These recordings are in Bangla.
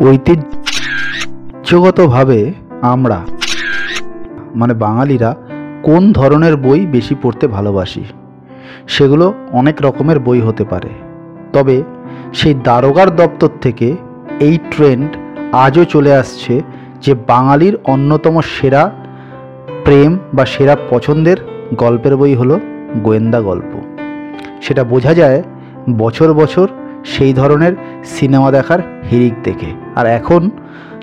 ঐতিহ্যগতভাবে আমরা মানে বাঙালিরা, কোন ধরনের বই বেশি পড়তে ভালোবাসি? সেগুলো অনেক রকমের বই হতে পারে। তবে সেই দারোগার দপ্তর থেকে এই ট্রেন্ড আজও চলে আসছে যে বাঙালির অন্যতম সেরা প্রেম বা সেরা পছন্দের গল্পের বই হলো গোয়েন্দা গল্প। সেটা বোঝা যায় বছর বছর সেই ধরনের সিনেমা দেখার হিরিক দেখে। আর এখন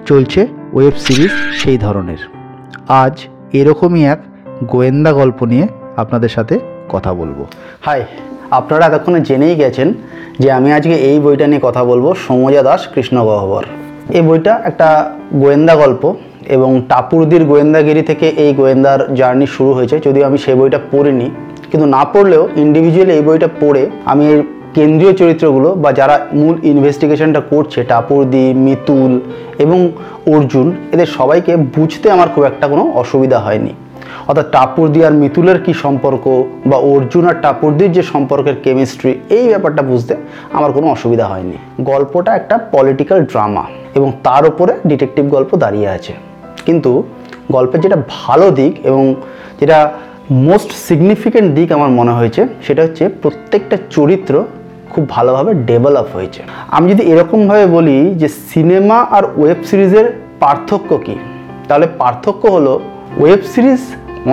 চলছে ওয়েব সিরিজ সেই ধরনের। আজ এরকমই এক গোয়েন্দা গল্প নিয়ে আপনাদের সাথে কথা বলব। হাই, আপনারা এতক্ষণে জেনেই গেছেন যে আমি আজকে এই বইটা নিয়ে কথা বলব সমজা দাস কৃষ্ণ গহ্বর। এই বইটা একটা গোয়েন্দা গল্প এবং টাপুরদির গোয়েন্দাগিরি থেকে এই গোয়েন্দার জার্নি শুরু হয়েছে। যদিও আমি সেই বইটা পড়িনি, কিন্তু না পড়লেও ইন্ডিভিজুয়ালি এই বইটা পড়ে আমি কেন্দ্রীয় চরিত্রগুলো বা যারা মূল ইনভেস্টিগেশনটা করছে, টাপুরদি, মিতুল এবং অর্জুন, এদের সবাইকে বুঝতে আমার খুব একটা কোনো অসুবিধা হয়নি। অর্থাৎ টাপুরদি আর মিতুলের কি সম্পর্ক বা অর্জুন আর টাপুরদির যে সম্পর্কের কেমিস্ট্রি এই ব্যাপারটা বুঝতে আমার কোনো অসুবিধা হয়নি। গল্পটা একটা পলিটিক্যাল ড্রামা এবং তার উপরে ডিটেকটিভ গল্প দাঁড়িয়ে আছে। কিন্তু গল্পের যেটা ভালো দিক এবং যেটা মোস্ট সিগনিফিক্যান্ট দিক আমার মনে হয়েছে, সেটা হচ্ছে প্রত্যেকটা চরিত্র খুব ভালোভাবে ডেভেলপ হয়েছে। আমি যদি এরকমভাবে বলি যে সিনেমা আর ওয়েব সিরিজের পার্থক্য কী, তাহলে পার্থক্য হলো ওয়েব সিরিজ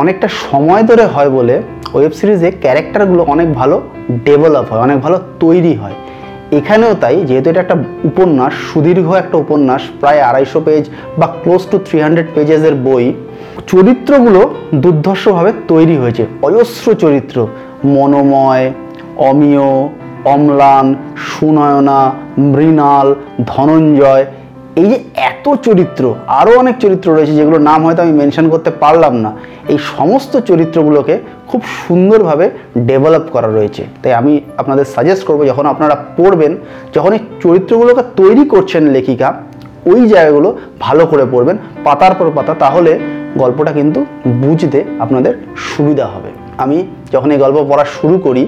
অনেকটা সময় ধরে হয় বলে ওয়েব সিরিজে ক্যারেক্টারগুলো অনেক ভালো ডেভেলপ হয়, অনেক ভালো তৈরি হয়। এখানেও তাই, যেহেতু এটা একটা উপন্যাস, সুদীর্ঘ একটা উপন্যাস, প্রায় আড়াইশো পেজ বা ক্লোজ টু থ্রি হান্ড্রেড পেজেসের বই, চরিত্রগুলো দুর্ধর্ষভাবে তৈরি হয়েছে। অজস্র চরিত্র, মনোময়, অমিয় অম্লান সুনয়না, মৃণাল, ধনঞ্জয়, এই যে এত চরিত্র আরও অনেক চরিত্র রয়েছে যেগুলোর নাম হয়তো আমি মেনশন করতে পারলাম না, এই সমস্ত চরিত্রগুলোকে খুব সুন্দরভাবে ডেভেলপ করা রয়েছে। তাই আমি আপনাদের সাজেস্ট করব, যখন আপনারা পড়বেন, যখন এই চরিত্রগুলোকে তৈরি করছেন লেখিকা, ওই জায়গাগুলো ভালো করে পড়বেন, পাতার পর পাতা, তাহলে গল্পটা কিন্তু বুঝতে আপনাদের সুবিধা হবে। আমি যখন এই গল্প পড়া শুরু করি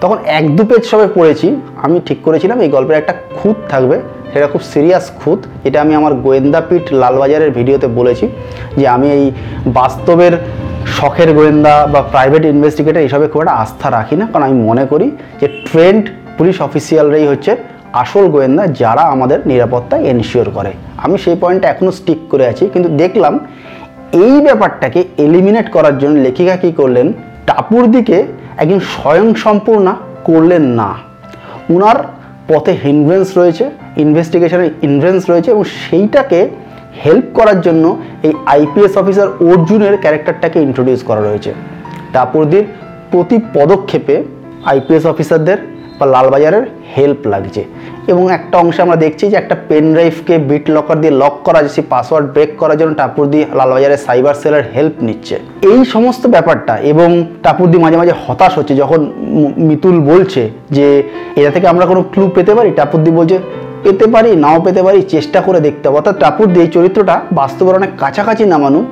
তখন এক দু পেজ সবে পড়েছি। আমি ঠিক করেছিলাম, এই গল্পের একটা খুঁত থাকবে। সেটা খুব সিরিয়াস খুঁত। এটা আমি আমার গোয়েন্দাপীঠ লালবাজারের ভিডিওতে বলেছি যে আমি এই বাস্তবের শখের গোয়েন্দা বা প্রাইভেট ইনভেস্টিগেটর এইসবে খুব একটা আস্থা রাখি না। কারণ আমি মনে করি যে ট্রেন্ড পুলিশ অফিসিয়ালরাই হচ্ছে আসল গোয়েন্দা যারা আমাদের নিরাপত্তা এনশিওর করে। আমি সেই পয়েন্টটা এখনও স্টিক করে আছি। কিন্তু দেখলাম এই ব্যাপারটাকে এলিমিনেট করার জন্য লেখিকা কী করলেন? টাপুর দিকে একজন স্বয়ংসম্পূর্ণা করলেন না। উনার পথে হিনভেন্স রয়েছে ইনভেস্টিগেশনের ইনভেন্স রয়েছে এবং সেইটাকে হেল্প করার জন্য এই আইপিএস অফিসার অর্জুনের ক্যারেক্টারটাকে ইন্ট্রোডিউস করা রয়েছে। টাপুরদির প্রতি পদক্ষেপে আইপিএস অফিসারদের বা লালবাজারের হেল্প লাগছে। এবং একটা অংশে আমরা দেখছি যে একটা পেন ড্রাইভকে বিট লকার দিয়ে লক করা যাচ্ছে পাসওয়ার্ড ব্রেক করার জন্য টাপুরদি লালবাজারের সাইবার সেলের হেল্প নিচ্ছে। এই সমস্ত ব্যাপারটা এবং টাপুরদি মাঝে মাঝে হতাশ হচ্ছে যখন মিতুল বলছে যে, এটা থেকে আমরা কোনো ক্লু পেতে পারি? টাপুরদি বলছে, পেতে পারি, নাও পেতে পারি, চেষ্টা করে দেখতে হবে। অর্থাৎ টাপুরদি এই চরিত্রটা বাস্তবের অনেক কাছাকাছি নামানো,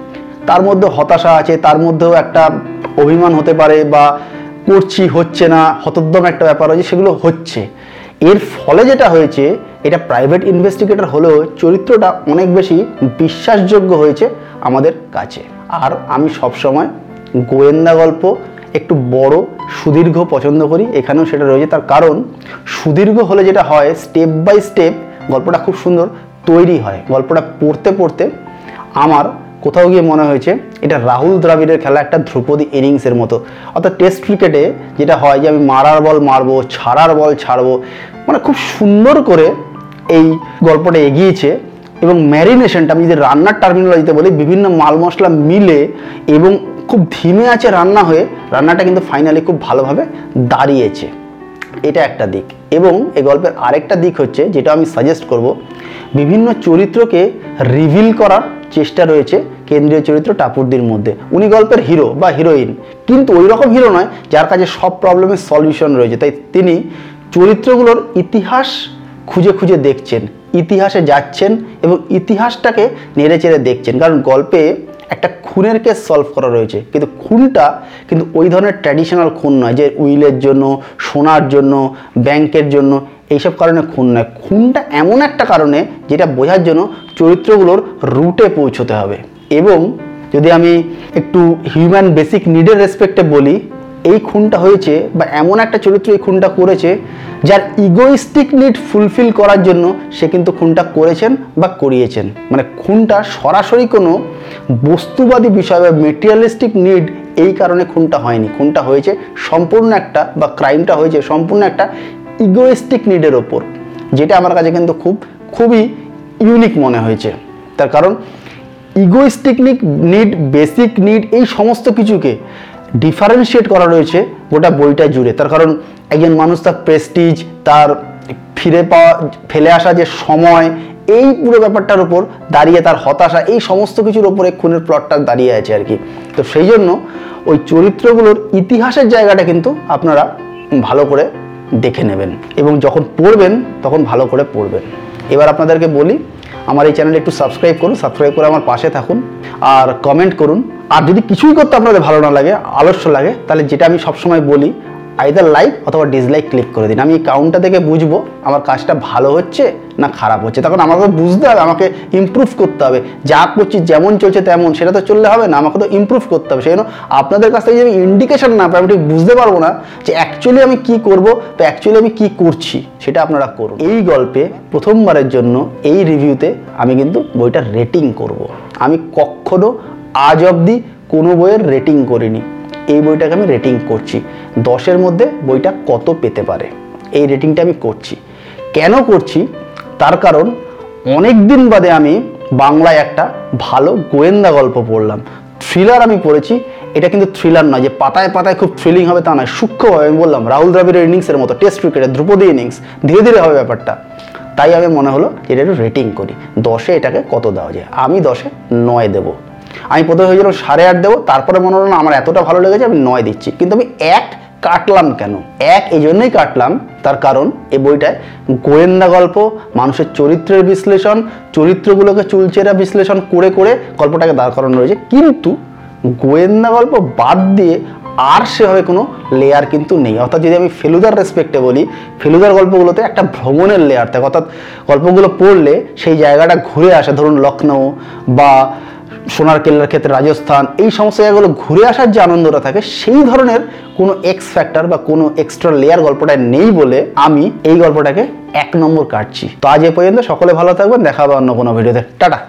তার মধ্যে হতাশা আছে, তার মধ্যেও একটা অভিমান হতে পারে বা করছি হচ্ছে না হতোদ্যম একটা ব্যাপার হয়েছে সেগুলো হচ্ছে। এর ফলে যেটা হয়েছে, এটা প্রাইভেট ইনভেস্টিগেটর হলেও চরিত্রটা অনেক বেশি বিশ্বাসযোগ্য হয়েছে আমাদের কাছে। আর আমি সবসময় গোয়েন্দা গল্প, একটু বড়, সুদীর্ঘ পছন্দ করি, এখানেও সেটা রয়েছে। তার কারণ, সুদীর্ঘ হলে যেটা হয় স্টেপ বাই স্টেপ গল্পটা খুব সুন্দর তৈরি হয়। গল্পটা পড়তে পড়তে আমার কোথাও গিয়ে মনে হয়েছে এটা রাহুল দ্রাবিড়ের খেলা একটা ধ্রুপদী ইনিংসের মতো। অর্থাৎ টেস্ট ক্রিকেটে যেটা হয় যে আমি মারার বল মারবো, ছাড়ার বল ছাড়বো মানে খুব সুন্দর করে এই গল্পটা এগিয়েছে এবং ম্যারিনেশনটা আমি যদি রান্নার টার্মিনোলজিতে বলি, বিভিন্ন মাল মশলা মিলে এবং খুব ধিমে আছে রান্না হয়ে, রান্নাটা কিন্তু ফাইনালি খুব ভালোভাবে দাঁড়িয়েছে। এটা একটা দিক। এবং এই গল্পের আরেকটা দিক হচ্ছে, যেটা আমি সাজেস্ট করব, বিভিন্ন চরিত্রকে রিভিল করার চেষ্টা রয়েছে কেন্দ্রীয় চরিত্র টাপুরদির মধ্যে। উনি গল্পের হিরো বা হিরোইন কিন্তু ওই রকম হিরো নয়, যার কাছে সব প্রবলেমের সলিউশন রয়েছে। তাই তিনি চরিত্রগুলোর ইতিহাস খুঁজে খুঁজে দেখছেন, ইতিহাসে যাচ্ছেন এবং ইতিহাসটাকে নেড়ে চেড়ে দেখছেন। কারণ গল্পে একটা খুনের কেস সলভ করা রয়েছে। কিন্তু খুনটা কিন্তু ওই ধরনের ট্র্যাডিশনাল খুন নয় যে উইলের জন্য, সোনার জন্য ব্যাংকের জন্য। এইসব কারণে খুন নয়। খুনটা এমন একটা কারণে যেটা বোঝার জন্য চরিত্রগুলোর রুটে পৌঁছতে হবে। এবং যদি আমি একটু হিউম্যান বেসিক নিডের রেসপেক্টে বলি, এই খুনটা হয়েছে বা এমন একটা চরিত্র এই খুনটা করেছে যার ইগোইস্টিক নিড ফুলফিল করার জন্য সে কিন্তু খুনটা করেছেন বা করিয়েছেন। মানে খুনটা সরাসরি কোনো বস্তুবাদী বিষয় বা মেটেরিয়ালিস্টিক নিড এই কারণে খুনটা হয়নি। খুনটা হয়েছে সম্পূর্ণ একটা বা ক্রাইমটা হয়েছে সম্পূর্ণ একটা ইগোইস্টিক নিডের ওপর, যেটা আমার কাছে কিন্তু খুব, খুবই ইউনিক মনে হয়েছে। তার কারণ ইগোইস্টিক নিড বেসিক নিড এই সমস্ত কিছুকে ডিফারেন্সিয়েট করা রয়েছে গোটা বইটা জুড়ে। তার কারণ, একজন মানুষ তার প্রেস্টিজ তার ফিরে পাওয়া, ফেলে আসা যে সময়, এই পুরো ব্যাপারটার উপর দাঁড়িয়ে, তার হতাশা, এই সমস্ত কিছুর উপরে খুনের প্লটটা দাঁড়িয়ে আছে আর কি। তো সেই জন্য ওই চরিত্রগুলোর ইতিহাসের জায়গাটা কিন্তু আপনারা ভালো করে দেখে নেবেন এবং যখন পড়বেন, তখন ভালো করে পড়বেন। এবার আপনাদেরকে বলি, আমার এই চ্যানেলে একটু সাবস্ক্রাইব করুন সাবস্ক্রাইব করে আমার পাশে থাকুন, আর কমেন্ট করুন। আর যদি কিছুই করতে আপনাদের ভালো না লাগে, আলস্য লাগে, তাহলে যেটা আমি সবসময় বলি আইদার লাইক অথবা ডিসলাইক ক্লিক করে দিন। আমি এই কাউন্টটা থেকে বুঝব আমার কাজটা ভালো হচ্ছে না খারাপ হচ্ছে। তখন আমাকে বুঝতে হবে, আমাকে ইমপ্রুভ করতে হবে। যা করছি যেমন চলছে তেমন, সেটা তো চললে হবে না, আমাকে তো ইমপ্রুভ করতে হবে। সেই জন্য আপনাদের কাছ থেকে যদি ইন্ডিকেশন না পাই, আমি ঠিক বুঝতে পারব না যে অ্যাকচুয়ালি আমি কি করব বা অ্যাকচুয়ালি আমি কি করছি, সেটা আপনারা করুন। এই গল্পে প্রথমবারের জন্য এই রিভিউতে আমি কিন্তু বইটার রেটিং করব। আমি কখনো আজ অবধি কোনো বইয়ের রেটিং করিনি। এই বইটাকে আমি রেটিং করছি। দশের মধ্যে বইটা কত পেতে পারে? এই রেটিংটা আমি করছি। কেন করছি? তার কারণ অনেক দিন বাদে আমি বাংলায় একটা ভালো গোয়েন্দা গল্প পড়লাম। থ্রিলার আমি পড়েছি। এটা কিন্তু থ্রিলার নয়, যে পাতায় পাতায় খুব থ্রিলিং হবে তা নয়। সূক্ষ্মভাবে আমি বললাম, রাহুল দ্রাবিড়ের ইনিংসের মতো টেস্ট ক্রিকেটের ধ্রুপদী ইনিংস ধীরে ধীরে হবে ব্যাপারটা। তাই আমি মনে হলো এটা একটু রেটিং করি। দশে এটাকে কত দেওয়া যায়? আমি দশে নয় দেবো। আমি প্রথমে হয়েছিল সাড়ে আট দেবো, তারপরে মনে হলো না আমার এতটা ভালো লেগেছে, আমি নয় দিচ্ছি। কিন্তু আমি এক কাটলাম কেন? এক এই জন্যই কাটলাম, তার কারণ এই বইটায় গোয়েন্দা গল্প, মানুষের চরিত্রের বিশ্লেষণ, চরিত্রগুলোকে চুলচেরা বিশ্লেষণ করে করে গল্পটাকে দাঁড় করানো রয়েছে। কিন্তু গোয়েন্দা গল্প বাদ দিয়ে আর সেভাবে কোনো লেয়ার কিন্তু নেই। অর্থাৎ যদি আমি ফেলুদার রেসপেক্টে বলি, ফেলুদার গল্পগুলোতে একটা ভ্রমণের লেয়ার থাকে। অর্থাৎ গল্পগুলো পড়লে সেই জায়গাটা ঘুরে আসে। ধরুন লখনৌ বা সোনার কেল্লার ক্ষেত্রে রাজস্থান, এই সমস্ত জায়গাগুলো ঘুরে আসার যে আনন্দটা থাকে, সেই ধরনের কোনো এক্স ফ্যাক্টর বা কোনো এক্সট্রা লেয়ার গল্পটায় নেই বলে আমি এই গল্পটাকে এক নম্বর কাটছি। তো আজ এ পর্যন্ত সকলে ভালো থাকবেন, দেখা হবে অন্য কোনো ভিডিওতে। টাটা!